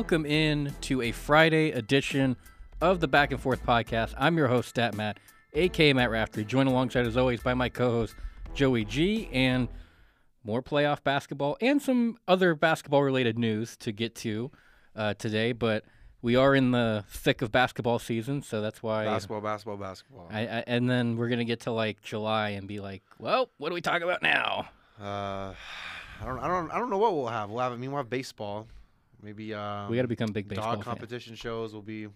welcome in to a Friday edition of the Back and Forth podcast. I'm your host, Stat Matt, aka Matt Raftery, joined alongside as always by my co-host Joey G, and more playoff basketball and some other basketball-related news to get to uh, today. But we are in the thick of basketball season, so that's why. Basketball, basketball, basketball. I, I, and then we're gonna get to like July and be like, well, what do we talk about now? Uh, I don't, I don't, I don't know what we'll have. We'll have, I mean, we'll have baseball. Maybe um, we got to become big baseball dog competition shows. will be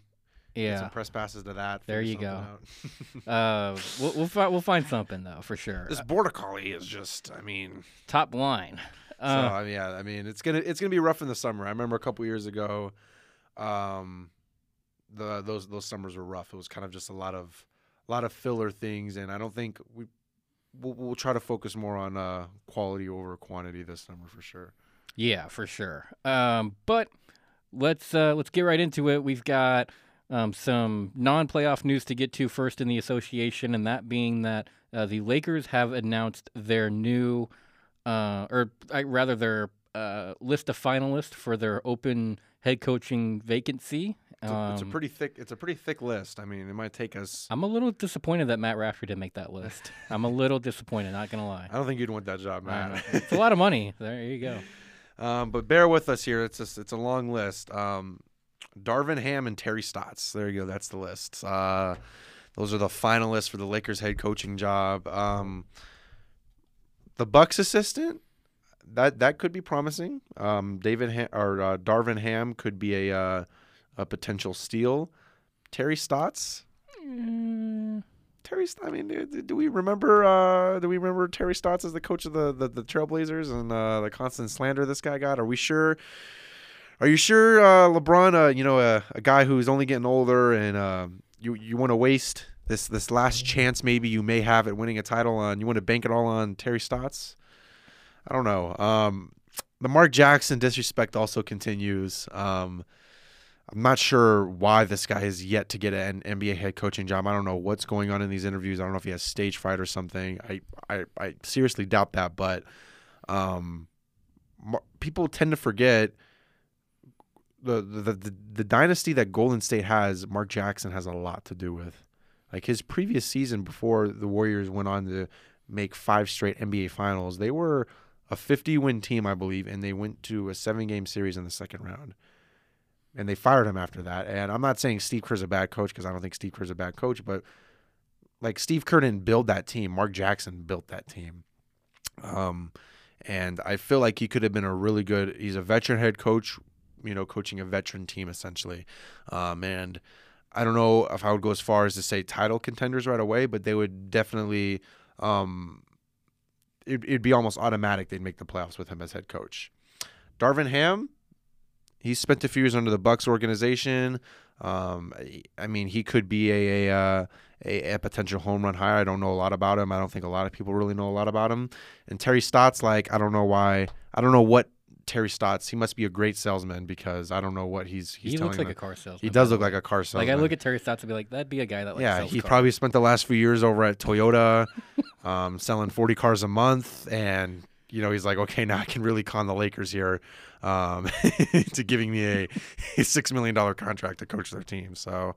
Yeah. some press passes to that. There you go. Uh, we'll we'll, fi- we'll find something though for sure. this border collie is just, I mean, Top line. so Uh, I mean, yeah, I mean, it's gonna, it's gonna be rough in the summer. I remember a couple years ago, um, the those those summers were rough. It was kind of just a lot of, a lot of filler things, and I don't think we. We'll, we'll try to focus more on uh, quality over quantity this summer for sure. Yeah, for sure. Um, but let's uh, let's get right into it. We've got um, some non-playoff news to get to first in the association, and that being that uh, the Lakers have announced their new, uh, or rather their uh, list of finalists for their open head coaching vacancy. It's a, it's a Um, pretty thick. It's a pretty thick list. I mean, it might take us. I'm a little disappointed that Matt Raftery didn't make that list. I'm a little disappointed, not gonna lie. I don't think you'd want that job, man. it's a lot of money. There you go. um, but bear with us here. It's it's a long list. Um, Darvin Ham and Terry Stotts. There you go. That's the list. Uh, those are the finalists for the Lakers head coaching job. Um, the Bucks assistant. That that could be promising. Um, David ha- or uh, Darvin Ham could be a uh, a potential steal. Terry Stotts. Mm, Terry, I mean, do, do we remember? Uh, do we remember Terry Stotts as the coach of the the, the Trailblazers and uh, the constant slander this guy got? Are we sure? Are you sure, uh, LeBron? Uh, you know, a, guy who's only getting older, and uh, you you want to waste this this last chance maybe you may have at winning a title on? You want to bank it all on Terry Stotts? I don't know. Um, the Mark Jackson disrespect also continues. Um, I'm not sure why this guy has yet to get an NBA head coaching job. I don't know what's going on in these interviews. I don't know if he has stage fright or something. I I, I seriously doubt that. But um, people tend to forget the, the the the dynasty that Golden State has. Mark Jackson has a lot to do with. Like his previous season before the Warriors went on to make five straight NBA finals, they were a 50 win team, I believe, and they went to a seven game series in the second round and they fired him after that. And I'm not saying Steve Kerr's a bad coach because I don't think Steve Kerr's a bad coach, but like Steve Kerr didn't build that team. Mark Jackson built that team. Um, and I feel like he could have been a really good. He's a veteran head coach, you know, coaching a veteran team essentially. Um, and I don't know if I would go as far as to say title contenders right away, but they would definitely. Um, it, it'd be almost automatic they'd make the playoffs with him as head coach. Darvin Ham, he's spent a few years under the Bucks organization. Um, I- mean, he could be a a, uh, a a potential home run hire. I don't know a lot about him. I don't think a lot of people really know a lot about him. And Terry Stotts, like, I don't know why. I don't know what Terry Stotts. He must be a great salesman because I don't know what he's he's he looks like them. a car salesman. he does look like a car salesman. Like I look at Terry Stotts and be like, that'd be a guy that like yeah, he cars. probably spent the last few years over at Toyota, um, selling 40 cars a month, and you know he's like, okay, now I can really con the Lakers here um, to giving me a, a six million dollar contract to coach their team. So,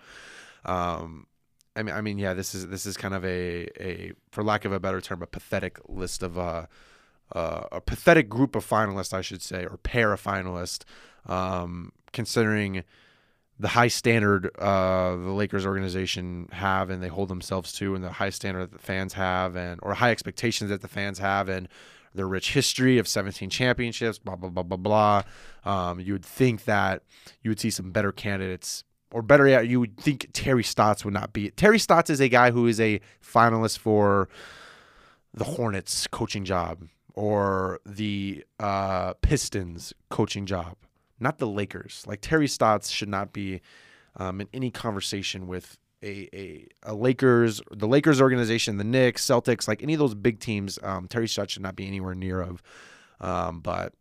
um, I mean, I mean, yeah, this is this is kind of a a for lack of a better term, a pathetic list of uh, uh, a pathetic group of finalists, I should say, or pair of finalists, um, considering the high standard uh, the Lakers organization have and they hold themselves to, and the high standard that the fans have, and or high expectations that the fans have, and their rich history of 17 championships, blah blah blah blah blah. Um, you would think that you would see some better candidates, or better yet, you would think Terry Stotts would not be. Terry Stotts is a guy who is a finalist for the Hornets coaching job or the uh, Pistons coaching job, not the Lakers. Like Terry Stotts should not be um, in any conversation with a, a a Lakers, the Lakers organization, the Knicks, Celtics, like any of those big teams. Um, Terry Stotts should not be anywhere near of. Um, but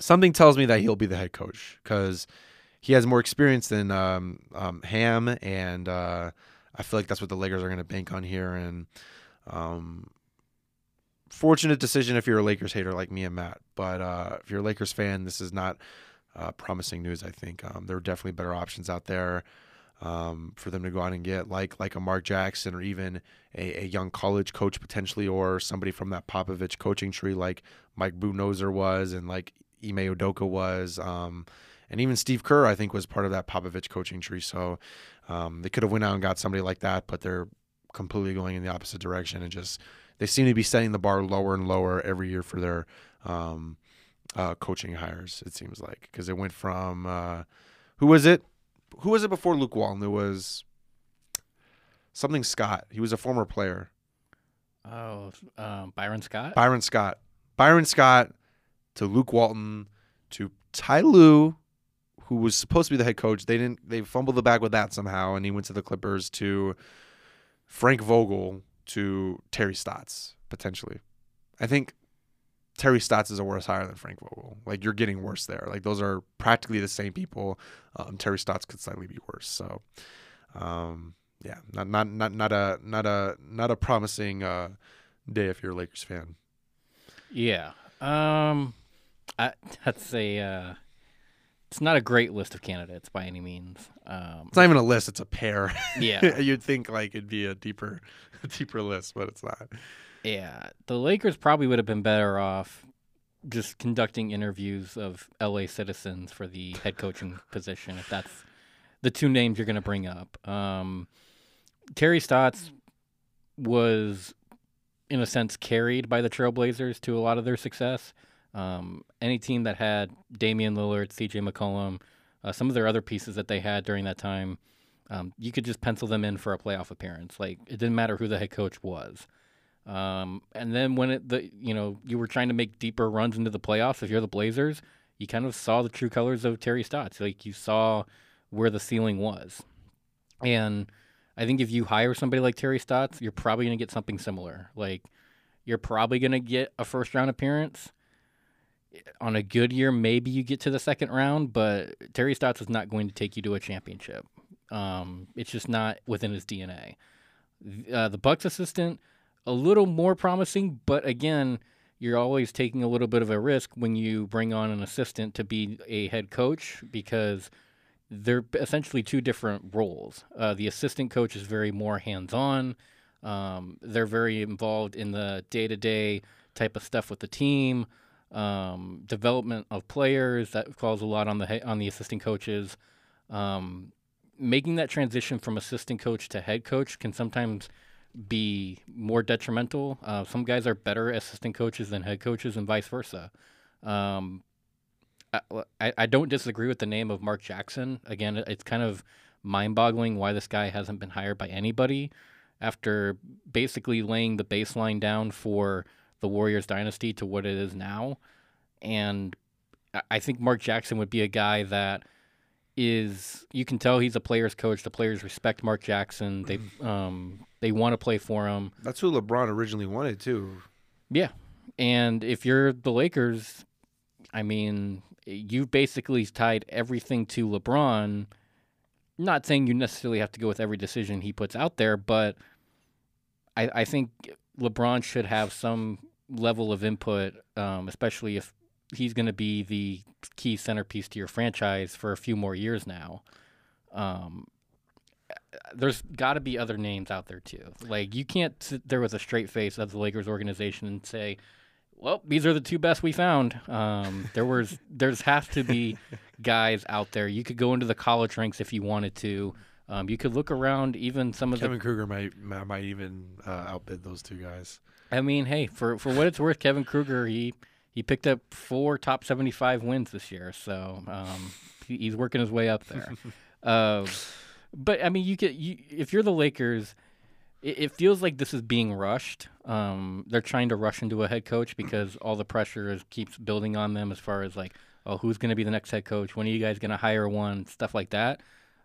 something tells me that he'll be the head coach because he has more experience than um, um, Ham, and uh, I feel like that's what the Lakers are going to bank on here. And um, fortunate decision if you're a Lakers hater like me and Matt, but uh, if you're a Lakers fan, this is not uh, promising news. I think um, there are definitely better options out there um, for them to go out and get, like like a Mark Jackson or even a, a young college coach potentially, or somebody from that Popovich coaching tree, like Mike Budenholzer was, and like Ime Udoka was. Um, and even Steve Kerr, I think, was part of that Popovich coaching tree. So um, they could have went out and got somebody like that, but they're completely going in the opposite direction and just they seem to be setting the bar lower and lower every year for their um, uh, coaching hires. It seems like because it went from uh, who was it? Who was it before Luke Walton? It was something Scott. He was a former player. Oh, um, Byron Scott. Byron Scott. Byron Scott to Luke Walton to Ty Lue, who was supposed to be the head coach. They didn't. They fumbled the bag with that somehow, and he went to the Clippers to Frank Vogel to Terry Stotts potentially. I think Terry Stotts is a worse hire than Frank Vogel. Like you're getting worse there. Like those are practically the same people. Um, Terry Stotts could slightly be worse. So, um, yeah, not not not not a not a not a promising uh, day if you're a Lakers fan. Yeah. Um, I, that's a. Uh, it's not a great list of candidates by any means. Um, It's not even a list; it's a pair. yeah. You'd think like it'd be a deeper, deeper list, but it's not. Yeah, the Lakers probably would have been better off just conducting interviews of LA citizens for the head coaching position if that's the two names you're going to bring up. Um, Terry Stotts was, in a sense, carried by the Trailblazers to a lot of their success. Um, any team that had Damian Lillard, C.J. McCollum, uh, some of their other pieces that they had during that time, um, you could just pencil them in for a playoff appearance. Like it didn't matter who the head coach was. Um, and then when it the you know you were trying to make deeper runs into the playoffs, if you're the Blazers, you kind of saw the true colors of Terry Stotts. Like you saw where the ceiling was, and I think if you hire somebody like Terry Stotts, you're probably going to get something similar. Like you're probably going to get a first round appearance. On a good year, maybe you get to the second round, but Terry Stotts is not going to take you to a championship. Um, it's just not within his DNA. Uh, the Bucks assistant a little more promising, but again, you're always taking a little bit of a risk when you bring on an assistant to be a head coach because they're essentially two different roles. Uh, the assistant coach is very more hands on. Um, they're very involved in the day to day type of stuff with the team, um, development of players. That falls a lot on the he- on the assistant coaches. Um, making that transition from assistant coach to head coach can sometimes be more detrimental. Uh, some guys are better assistant coaches than head coaches, and vice versa. Um, I, I don't disagree with the name of Mark Jackson. Again, it's kind of mind boggling why this guy hasn't been hired by anybody after basically laying the baseline down for the Warriors dynasty to what it is now. And I think Mark Jackson would be a guy that is you can tell he's a player's coach. The players respect Mark Jackson. They um they want to play for him. That's who LeBron originally wanted too. Yeah. And if you're the Lakers, I mean, you've basically tied everything to LeBron. Not saying you necessarily have to go with every decision he puts out there, but I, I think LeBron should have some level of input, um, especially if he's going to be the key centerpiece to your franchise for a few more years now. Um, there's got to be other names out there too. Like you can't sit there with a straight face as the Lakers organization and say, "Well, these are the two best we found." Um, there was, there's has to be guys out there. You could go into the college ranks if you wanted to. Um, you could look around, even some of Kevin the. Kruger might might even uh, outbid those two guys. I mean, hey, for for what it's worth, Kevin Kruger he he picked up four top seventy five wins this year, so um, he's working his way up there. uh, but I mean, you get you if you're the Lakers, it, it feels like this is being rushed. Um, they're trying to rush into a head coach because all the pressure is, keeps building on them as far as like, oh, who's going to be the next head coach? When are you guys going to hire one? Stuff like that.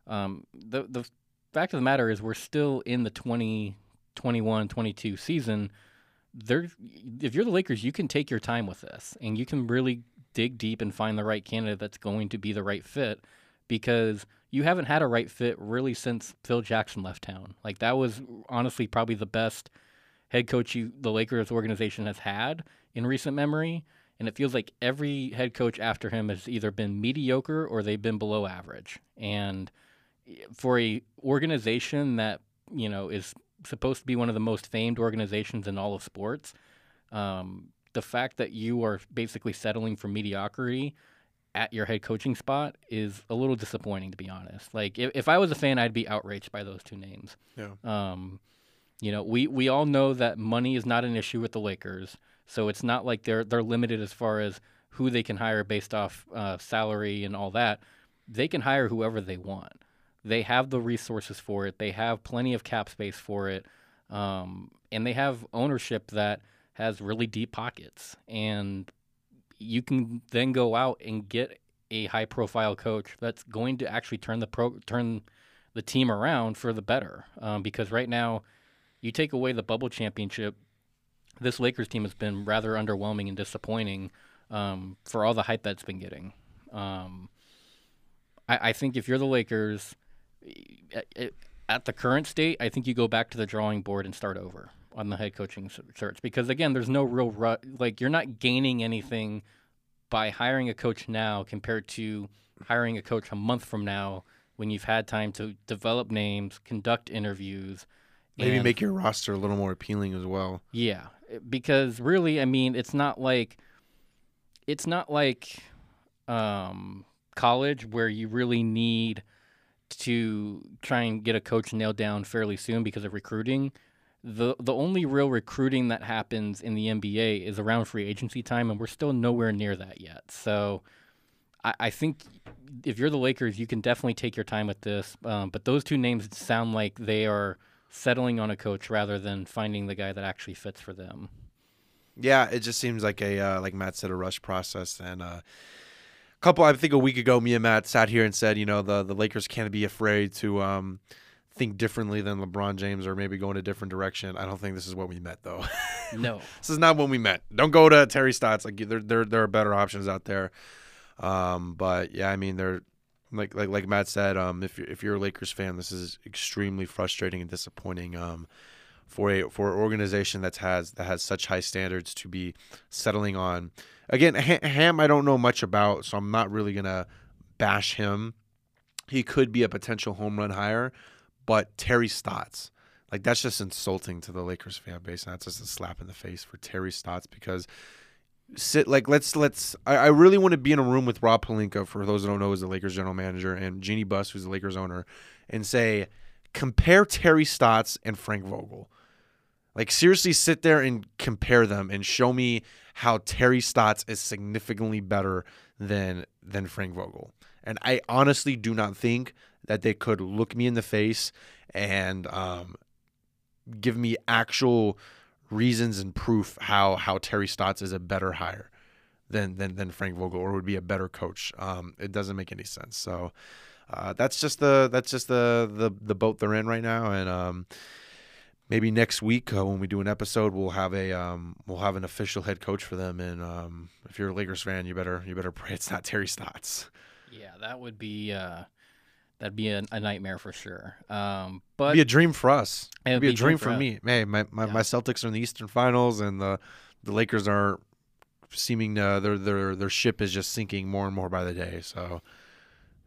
Um, the the fact of the matter is, we're still in the 2021 22 season. There, if you're the Lakers, you can take your time with this, and you can really dig deep and find the right candidate that's going to be the right fit, because you haven't had a right fit really since Phil Jackson left town. Like that was honestly probably the best head coach you, the Lakers organization has had in recent memory. and it feels like every head coach after him has either been mediocre or they've been below average. And eh, for a organization that you know is supposed to be one of the most famed organizations in all of sports, um, the fact that you are basically settling for mediocrity at your head coaching spot is a little disappointing, to be honest. Like, if, if I was a fan, I'd be outraged by those two names. Yeah. Um, you know, we, we all know that money is not an issue with the Lakers, so it's not like they're they're limited as far as who they can hire based off uh, salary and all that. They can hire whoever they want. They have the resources for it. They have plenty of cap space for it, um, and they have ownership that has really deep pockets. And you can then go out and get a high profile coach that's going to actually turn the pro turn the team around for the better. Um, because right now, you take away the bubble championship, this Lakers team has been rather underwhelming and disappointing um, for all the hype that's been getting. Um, I, I, think if you're the Lakers, at the current state, I think you go back to the drawing board and start over on the head coaching search because again, there's no real ru- like you're not gaining anything by hiring a coach now compared to hiring a coach a month from now when you've had time to develop names, conduct interviews, maybe make your roster a little more appealing as well. Yeah, because really, I mean, it's not like it's not like um, college where you really need to try and get a coach nailed down fairly soon because of recruiting the the only real recruiting that happens in the NBA is around free agency time, and we're still nowhere near that yet. So, I, I think if you're the Lakers, you can definitely take your time with this. Um, but those two names sound like they are settling on a coach rather than finding the guy that actually fits for them. Yeah, it just seems like a uh, like Matt said, a rush process, and uh, couple. I think a week ago, me and Matt sat here and said, you know, the the Lakers can't be afraid to. Um, think differently than LeBron James or maybe go in a different direction. I don't think this is what we met though. No, this is not what we met. Don't go to Terry Stotts. Like there, there, there are better options out there. Um, but yeah, I mean, they're like like like Matt said. Um, if you're, if you're a Lakers fan, this is extremely frustrating and disappointing. Um, for a for an organization that has that has such high standards to be settling on. Again, Ham, I don't know much about, so I'm not really gonna bash him. He could be a potential home run hire, but Terry Stotts, like that's just insulting to the Lakers fan base. And that's just a slap in the face for Terry Stotts because sit like let's let's I, I really want to be in a room with Rob Pelinka for those that don't know, is the Lakers general manager, and Jeanie Buss, who's the Lakers owner, and say, compare Terry Stotts and Frank Vogel. Like seriously sit there and compare them and show me how Terry Stotts is significantly better than than Frank Vogel. And I honestly do not think that they could look me in the face and um, give me actual reasons and proof how how Terry Stotts is a better hire than than than Frank Vogel or would be a better coach. Um, it doesn't make any sense. So uh, that's just the that's just the the the boat they're in right now, and um, maybe next week uh, when we do an episode, we'll have a um, we'll have an official head coach for them. And um, if you're a Lakers fan, you better you better pray it's not Terry Stotts. Yeah, that would be uh, that'd be a, a, nightmare for sure. Um, but It'd be a dream for us. It'd, It'd be, be, a dream, for, for me. Hey, my my, yeah. my Celtics are in the Eastern Finals, and the the Lakers are seeming uh, their their their ship is just sinking more and more by the day. So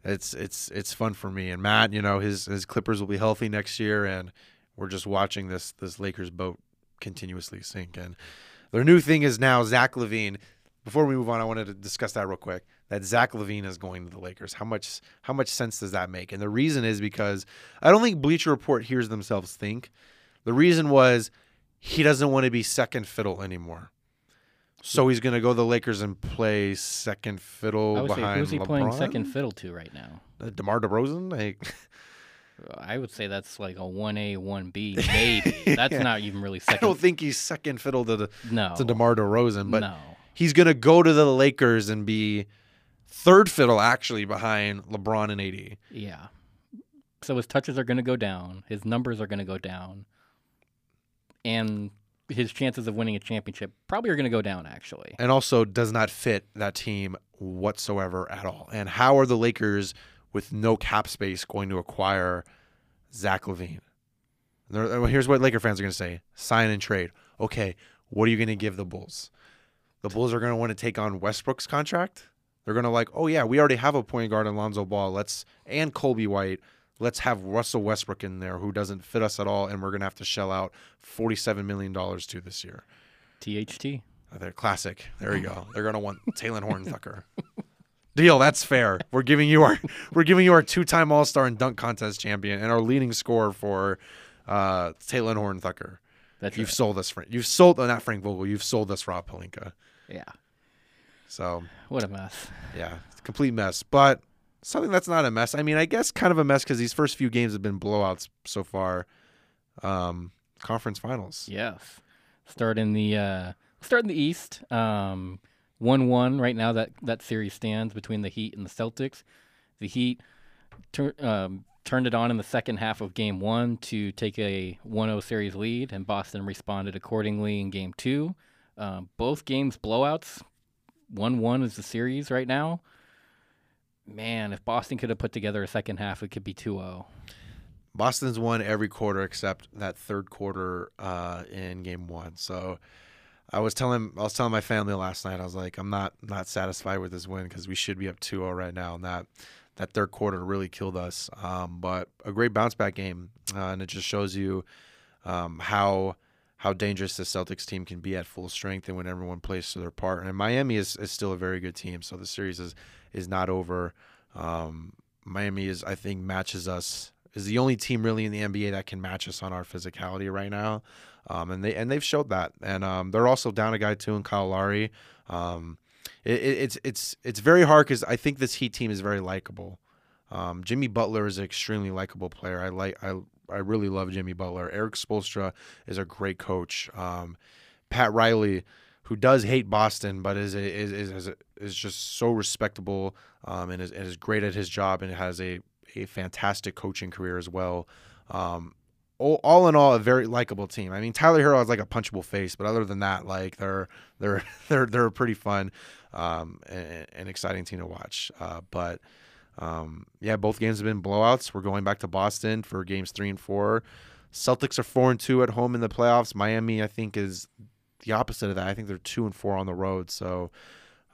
it's it's it's fun for me. And Matt, you know, his his Clippers will be healthy next year, and we're just watching this this Lakers boat continuously sink. And their new thing is now Zach LaVine. Before we move on, I wanted to discuss that real quick that Zach LaVine is going to the Lakers. How much how much sense does that make? And the reason is because I don't think Bleacher Report hears themselves think. The reason was he doesn't want to be second fiddle anymore. So he's going to go to the Lakers and play second fiddle behind say, who's he LeBron? playing second fiddle to right now? Uh, DeMar DeRozan? Like, I would say that's like a one A, one B, maybe. yeah. That's not even really second. I don't think he's second fiddle to the no. to DeMar DeRozan, but no. he's gonna go to the Lakers and be third fiddle actually behind LeBron and AD. Yeah. So his touches are going to go down, his numbers are going to go down, and his chances of winning a championship probably are going to go down actually. And also does not fit that team whatsoever at all. And how are the Lakers with no cap space going to acquire Zach LaVine? Uh, here's what Laker fans are going to say: sign and trade. Okay, what are you going to give the Bulls? the Bulls are going to want to take on Westbrook's contract. They're going to like, oh yeah, we already have a point guard in Lonzo Ball. Let's and Colby White. Let's have Russell Westbrook in there, who doesn't fit us at all, and we're going to have to shell out forty-seven million dollars to this year. THT. Oh, uh, they're classic. There you go. They're going to want Talen Horton-Tucker. Deal. That's fair. We're giving you our we're giving you our two-time All-Star and dunk contest champion and our leading scorer for uh, Talen Horton-Tucker. That's You've right. sold us, Frank. You've sold not Frank Vogel. You've sold us Rob Pelinka. yeah. So What a mess. yeah, complete mess. But something that's not a mess. I mean, I guess kind of a mess because these first few games have been blowouts so far. Um, conference finals. Yes. Start in the uh, start in the East. Um, one one right now. That that series stands between the Heat and the Celtics. The Heat tur- um, turned it on in the second half of Game One to take a 1-0 series lead, and Boston responded accordingly in Game Two. Um, both games blowouts. One one is the series right now. Man, if Boston could have put together a second half, it could be 2-0. Boston's won every quarter except that third quarter uh, in game one. So I was telling I was telling my family last night. I was like, I'm not not satisfied with this win because we should be up 2-0 right now, and that that third quarter really killed us. Um, but a great bounce back game, uh, and it just shows you um, how how dangerous the Celtics team can be at full strength and when everyone plays to their part. And Miami is, is still a very good team, so the series is is not over. Um, Miami is, I think, matches us is the only team really in the NBA that can match us on our physicality right now, um, and they and they've showed that. And um, they're also down a guy too in Kyle Lowry. Um, it, it, it's it's it's very hard because I think this Heat team is very likable. Um, Jimmy Butler is an extremely likable player. I like I I really love Jimmy Butler. Erik Spoelstra is a great coach. Um, Pat Riley, who does hate Boston, but is is is is, is just so respectable um, and is is great at his job and has a a fantastic coaching career as well. Um, all, all in all, a very likable team. I mean, Tyler Herro has like a punchable face, but other than that, like they're they're they're they're a pretty fun um, and, and exciting team to watch. Uh, but um, yeah, both games have been blowouts. We're going back to Boston for games three and four. Celtics are four and two at home in the playoffs. Miami, I think, is the opposite of that. I think they're two and four on the road. So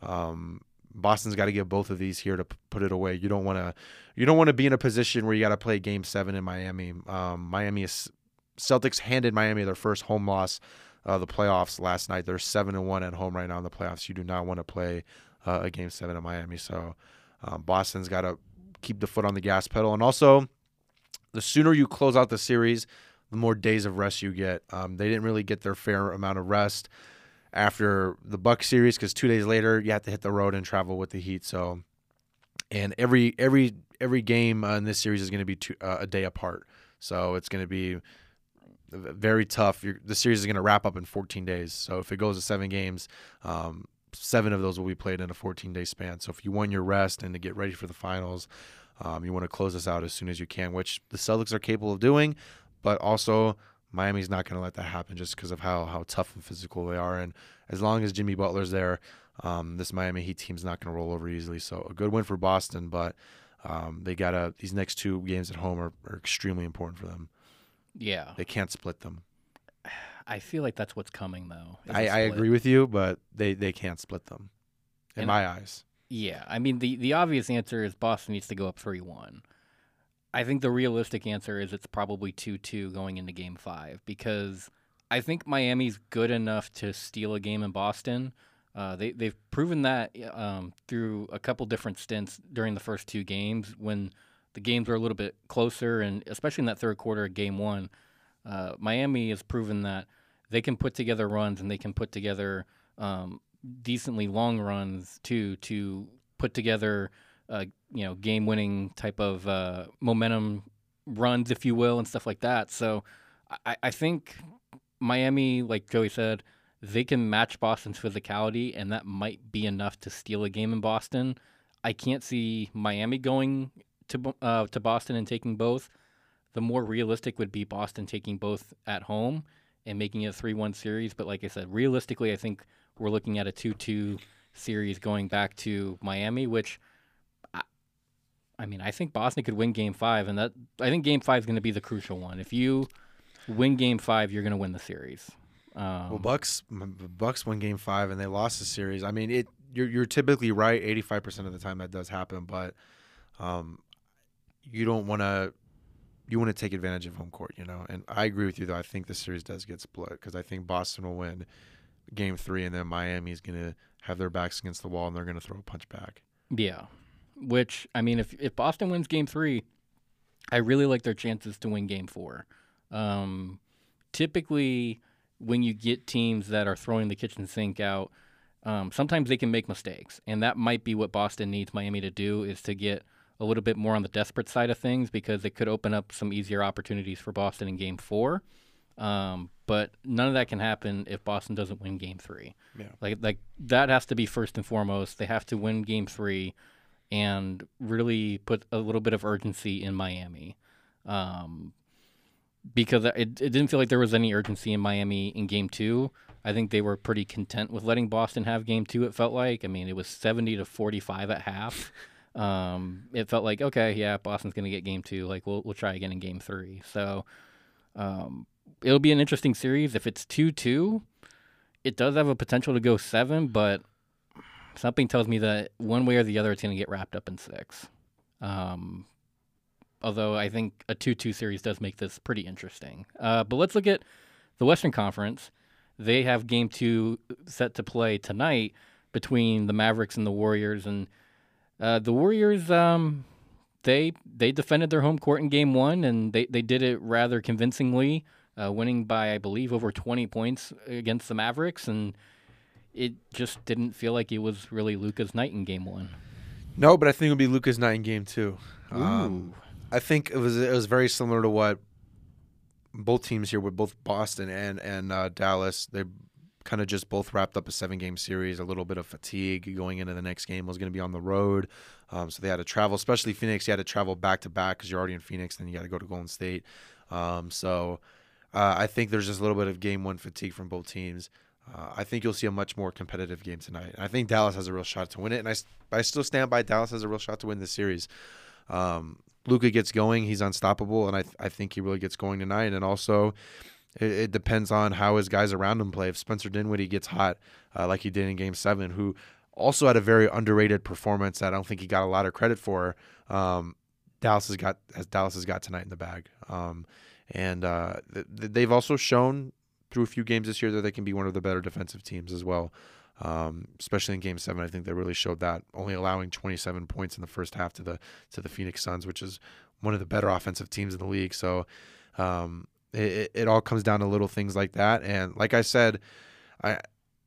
um, Boston's got to get both of these here to p- put it away. You don't want to, you don't want to be in a position where you got to play Game Seven in Miami. Um, Miami is Celtics handed Miami their first home loss of the playoffs last night. They're seven and one at home right now in the playoffs. You do not want to play uh, a Game Seven in Miami. So um, Boston's got to keep the foot on the gas pedal, and also the sooner you close out the series, the more days of rest you get. Um, they didn't really get their fair amount of rest after the Buck series because two days later you have to hit the road and travel with the Heat. So, and every every every game in this series is going to be two, uh, a day apart. So it's going to be very tough. You're, the series is going to wrap up in 14 days. So if it goes to seven games, um, seven of those will be played in a 14 day span. So if you want your rest and to get ready for the finals, um, you want to close this out as soon as you can, which the Celtics are capable of doing, but also Miami's not going to let that happen just because of how how tough and physical they are. And as long as Jimmy Butler's there, um, this Miami Heat team's not going to roll over easily. So a good win for Boston, but um, they got to these next two games at home are, are extremely important for them. Yeah. They can't split them. I feel like that's what's coming though. I, I, I agree with you, but they, they can't split them, in And- my eyes. Yeah, I mean the the obvious answer is Boston needs to go up three one. I think the realistic answer is it's probably two two going into Game Five because I think Miami's good enough to steal a game in Boston. Uh, they they've proven that um, through a couple different stints during the first two games when the games were a little bit closer and especially in that third quarter of Game One, uh, Miami has proven that they can put together runs and they can put together um, decently long runs too to put together uh, you know game winning type of uh, momentum runs if you will and stuff like that. So I, I think Miami like Joey said they can match Boston's physicality and that might be enough to steal a game in Boston I can't see Miami going to uh, to Boston and taking both the more realistic would be Boston taking both at home and making it a 3-1 series but like I said realistically I think we're looking at a 2-2 series going back to Miami, which I, I mean, I think Boston could win Game Five, and that I think Game Five is going to be the crucial one. If you win Game Five, you're going to win the series. Um, Well, Bucks Bucks won Game Five and they lost the series. I mean, it you're you're typically right eighty five percent of the time that does happen, but um, you don't want to you want to take advantage of home court, you know. And I agree with you though. I think the series does get split because I think Boston will win Game Three, and then Miami's gonna have their backs against the wall and they're gonna throw a punch back. Yeah. Which I mean, if if Boston wins Game Three, I really like their chances to win Game Four. Um, typically, when you get teams that are throwing the kitchen sink out, um, sometimes they can make mistakes, and that might be what Boston needs Miami to do is to get a little bit more on the desperate side of things because it could open up some easier opportunities for Boston in Game Four. Um, but none of that can happen if Boston doesn't win Game Three. Yeah. Like like that has to be first and foremost. They have to win Game Three, and really put a little bit of urgency in Miami, um, because it it didn't feel like there was any urgency in Miami in Game Two. I think they were pretty content with letting Boston have Game Two. It felt like. I mean, it was seventy to forty five at half. Um, it felt like okay, yeah, Boston's gonna get Game Two. Like we'll we'll try again in Game Three. So. Um, it'll be an interesting series. If it's two two, it does have a potential to go seven, but something tells me that one way or the other, it's going to get wrapped up in six. Um, although I think a two two series does make this pretty interesting. Uh, but let's look at the Western Conference. They have game two set to play tonight between the Mavericks and the Warriors, and uh, the Warriors. Um, they they defended their home court in game one, and they, they did it rather convincingly, uh, winning by I believe over twenty points against the Mavericks, and it just didn't feel like it was really Luka's night in game one. No, but I think it'll be Luka's night in Game Two. Um, I think it was it was very similar to what both teams here with both Boston and and uh, Dallas. They kind of just both wrapped up a seven game series. A little bit of fatigue going into the next game was going to be on the road, um, so they had to travel. Especially Phoenix, you had to travel back to back because you're already in Phoenix. Then you got to go to Golden State. Um, so uh, I think there's just a little bit of game one fatigue from both teams. Uh, I think you'll see a much more competitive game tonight. I think Dallas has a real shot to win it, and I, I still stand by Dallas has a real shot to win this series. Um, Luka gets going, he's unstoppable, and I I think he really gets going tonight. And also, it, it depends on how his guys around him play. If Spencer Dinwiddie gets hot, uh, like he did in Game Seven, who also had a very underrated performance that I don't think he got a lot of credit for. Um, Dallas has got as Dallas has got tonight in the bag, um, and uh, th- th- they've also shown through a few games this year that they can be one of the better defensive teams as well. Um, especially in Game Seven, I think they really showed that, only allowing 27 points in the first half to the to the Phoenix Suns, which is one of the better offensive teams in the league. So um, it, it all comes down to little things like that. And like I said, I,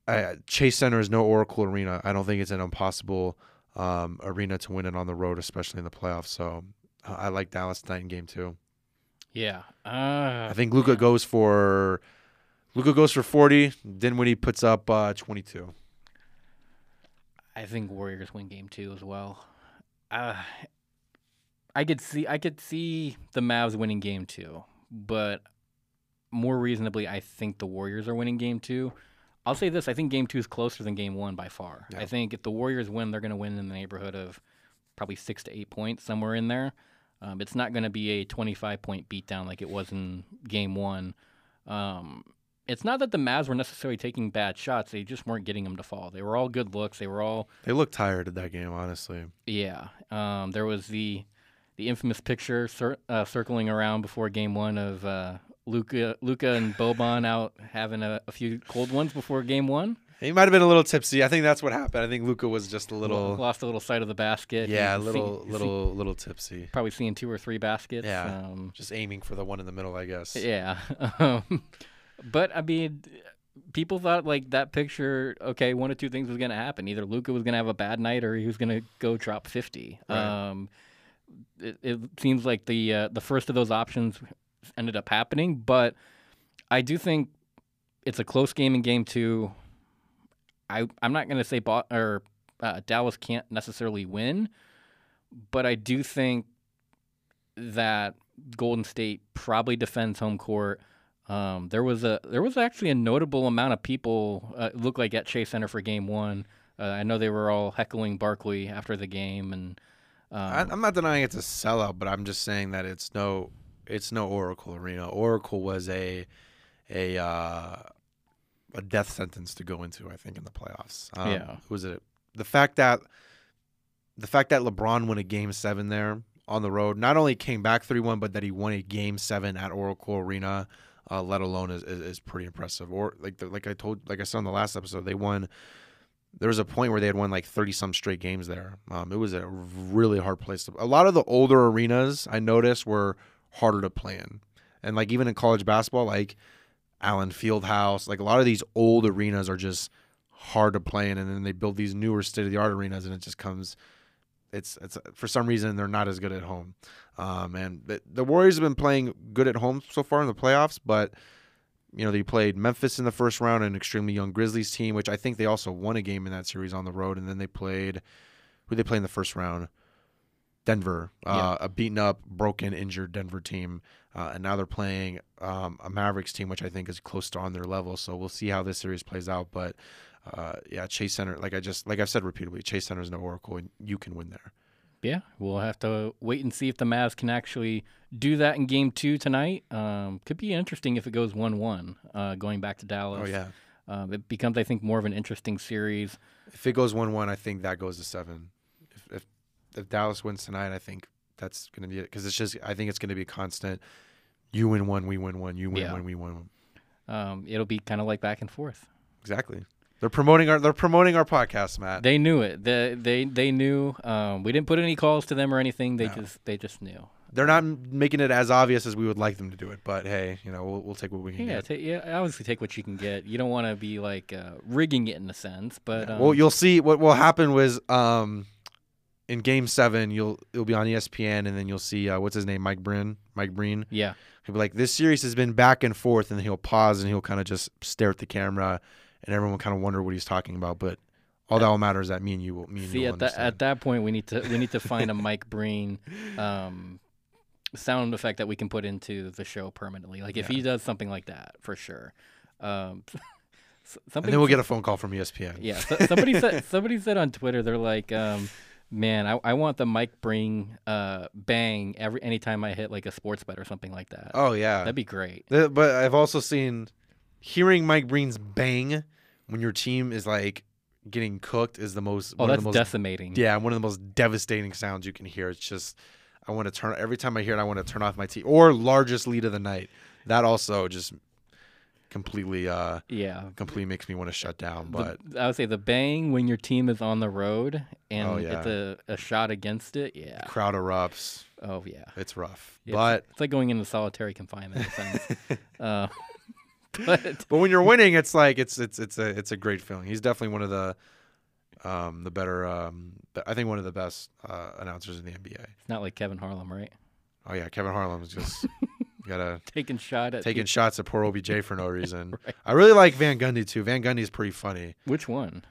I Chase Center is no Oracle Arena. I don't think it's an impossible um, arena to win it on the road, especially in the playoffs. So uh, I like Dallas tonight in Game Two. Yeah, uh, I think Luca goes for Luca goes for 40. Dinwiddie puts up uh, 22. I think Warriors win game two as well. Uh, I could see I could see the Mavs winning game two, but more reasonably, I think the Warriors are winning game two. I'll say this: I think game two is closer than game one by far. Yeah. I think if the Warriors win, they're going to win in the neighborhood of probably six to eight points, somewhere in there. Um, it's not going to be a 25 point beatdown like it was in game one. Um, it's not that the Mavs were necessarily taking bad shots; they just weren't getting them to fall. They were all good looks. They were all They looked tired at that game, honestly. yeah. Um, there was the the infamous picture cir- uh, circling around before game one of uh, Luka Luka and Boban out having a, a few cold ones before game one. He might have been a little tipsy. I think that's what happened. I think Luka was just a little, lost a little sight of the basket. yeah, a You see- little, see- little, little tipsy. probably seeing two or three baskets. Yeah. Um, Just aiming for the one in the middle, I guess. Yeah. But I mean, people thought like that picture. Okay, one of two things was going to happen: either Luka was going to have a bad night, or he was going to go drop fifty. Right. Um, it, it seems like the uh, the first of those options ended up happening, but I do think it's a close game in game two. I I'm not going to say Bo- or uh, Dallas can't necessarily win, but I do think that Golden State probably defends home court. Um, there was a there was actually a notable amount of people uh, it looked like at Chase Center for Game One. Uh, I know they were all heckling Barkley after the game, and I, um, I'm not denying it's a sellout, but I'm just saying that it's no, it's no Oracle Arena. Oracle was a, a, uh, a death sentence to go into. I think in the playoffs. Um, Yeah. was it the fact that the fact that LeBron won a game seven there on the road, not only came back three one, but that he won a game seven at Oracle Arena, uh, let alone is, is is pretty impressive. Or like the, like I told, like I said on the last episode, they won. There was a point where they had won like thirty some straight games there. Um, it was a really hard place to. A lot of the older arenas I noticed were harder to play in, and like even in college basketball, like Allen Fieldhouse, like a lot of these old arenas are just hard to play in, and then they build these newer state of the art arenas, and it just comes. It's it's for some reason they're not as good at home, um, and the, the Warriors have been playing good at home so far in the playoffs, but you know they played Memphis in the first round, an extremely young Grizzlies team, which I think they also won a game in that series on the road, and then they played who they play in the first round, Denver, uh, a beaten up, broken, injured Denver team, uh, and now they're playing um, a Mavericks team, which I think is close to on their level. So we'll see how this series plays out, but. Uh, yeah, Chase Center. Like I just, like I've said repeatedly, Chase Center is no oracle, and you can win there. Yeah, we'll have to wait and see if the Mavs can actually do that in Game Two tonight. Um, could be interesting if it goes one-one, uh, going back to Dallas. Oh yeah, um, it becomes, I think, more of an interesting series. if it goes one-one, I think that goes to seven. If if, if Dallas wins tonight, I think that's gonna be it because it's just, I think it's gonna be a constant. You win one, we win one. You win Yeah. one, we win one. Um, it'll be kind of like back and forth. Exactly. They're promoting our, they're promoting our podcast, Matt. They knew it. They they they knew. Um, we didn't put any calls to them or anything. They No. just they just knew. They're not making it as obvious as we would like them to do it, but hey, you know, we'll, we'll take what we can Yeah, get. ta yeah. Obviously, take what you can get. You don't want to be like uh, rigging it in a sense, but um, well, you'll see what will happen was um, in Game Seven, you'll it'll be on ESPN, and then you'll see uh, what's his name, Mike Breen, Mike Breen. yeah, He'll be like, "This series has been back and forth," and he'll pause and he'll kind of just stare at the camera, and everyone kind of wonder what he's talking about. But all that will matter is that me and you will, me and See, you at that at that point, we need to we need to find a Mike Breen um, sound effect that we can put into the show permanently. Like if Yeah. he does something like that, for sure. Um, and something. then we'll get a phone call from ESPN. yeah. So, somebody said somebody said on Twitter they're like, um, man, I, I want the Mike Breen uh, bang every anytime I hit like a sports bet or something like that. Oh yeah. That'd be great. The- but I've also seen hearing Mike Breen's bang when your team is like getting cooked is the most. Oh, one that's of the most decimating. Yeah, one of the most devastating sounds you can hear. It's just I want to turn every time I hear it, I want to turn off my TV. Or largest lead of the night. That also just completely uh Yeah. completely makes me want to shut down. The- But I would say the bang when your team is on the road and Oh, yeah. it's a, a shot against it. Yeah. crowd erupts. Oh yeah. It's rough. Yeah, But It's like going into solitary confinement in a sense. uh, but but when you're winning, it's like it's it's it's a it's a great feeling. He's definitely one of the um the better um I think one of the best uh, announcers in the NBA. it's not like Kevin Harlan, right? Oh yeah, Kevin Harlan's just gotta Taking shot at taking peop- shots at poor OBJ for no reason. Right. I really like Van Gundy too. Van Gundy's pretty funny. Which one?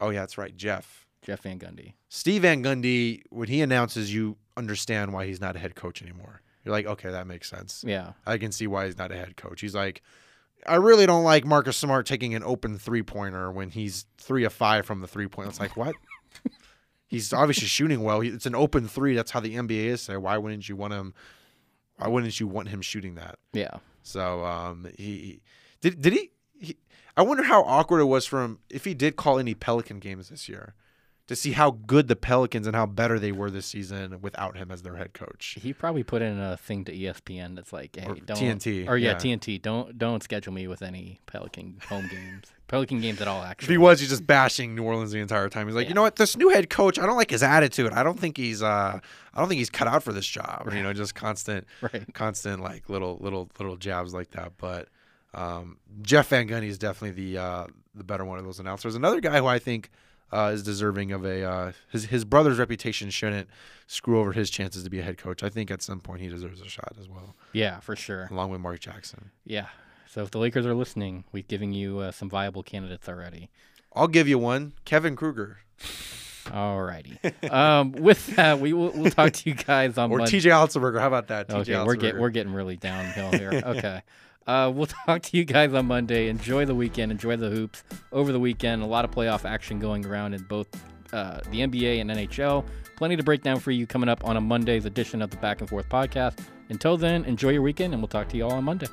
Oh yeah, that's right, Jeff. Jeff Van Gundy. Steve Van Gundy, when he announces, you understand why he's not a head coach anymore. You're like, okay, that makes sense. Yeah. I can see why he's not a head coach. He's like, I really don't like Marcus Smart taking an open three pointer when he's three of five from the three point. It's like what? he's obviously shooting well. It's an open three. That's how the NBA is. So why wouldn't you want him? Why wouldn't you want him shooting that? Yeah. So um, he, did. Did he, he? I wonder how awkward it was for him if he did call any Pelican games this year, to see how good the Pelicans and how better they were this season without him as their head coach. He probably put in a thing to ESPN that's like, hey, Or don't TNT, or yeah, yeah. TNT, don't don't schedule me with any Pelican home games, Pelican games at all. If Actually, he was, he's just bashing New Orleans the entire time. He's like, Yeah. you know what, this new head coach, I don't like his attitude. I don't think he's, uh, I don't think he's cut out for this job. Or, you know, just constant, right? constant like little, little, little jabs like that. But um, Jeff Van Gundy is definitely the uh, the better one of those announcers. Another guy who I think uh, is deserving of a uh, his his brother's reputation shouldn't screw over his chances to be a head coach. I think at some point he deserves a shot as well, Yeah, for sure. along with Mark Jackson. Yeah. So if the Lakers are listening, we've given you uh, some viable candidates already. I'll give you one, Kevin Kruger Alrighty. um, with that, we will we'll talk to you guys on or Monday. T.J. Otzelberger. How about that? Okay, TJ we're get we're getting really downhill here. Okay. Uh, we'll talk to you guys on Monday. Enjoy the weekend. Enjoy the hoops over the weekend. A lot of playoff action going around in both uh, the NBA and NHL. Plenty to break down for you coming up on a Monday's edition of the Back and Forth podcast. Until then, enjoy your weekend, and we'll talk to you all on Monday.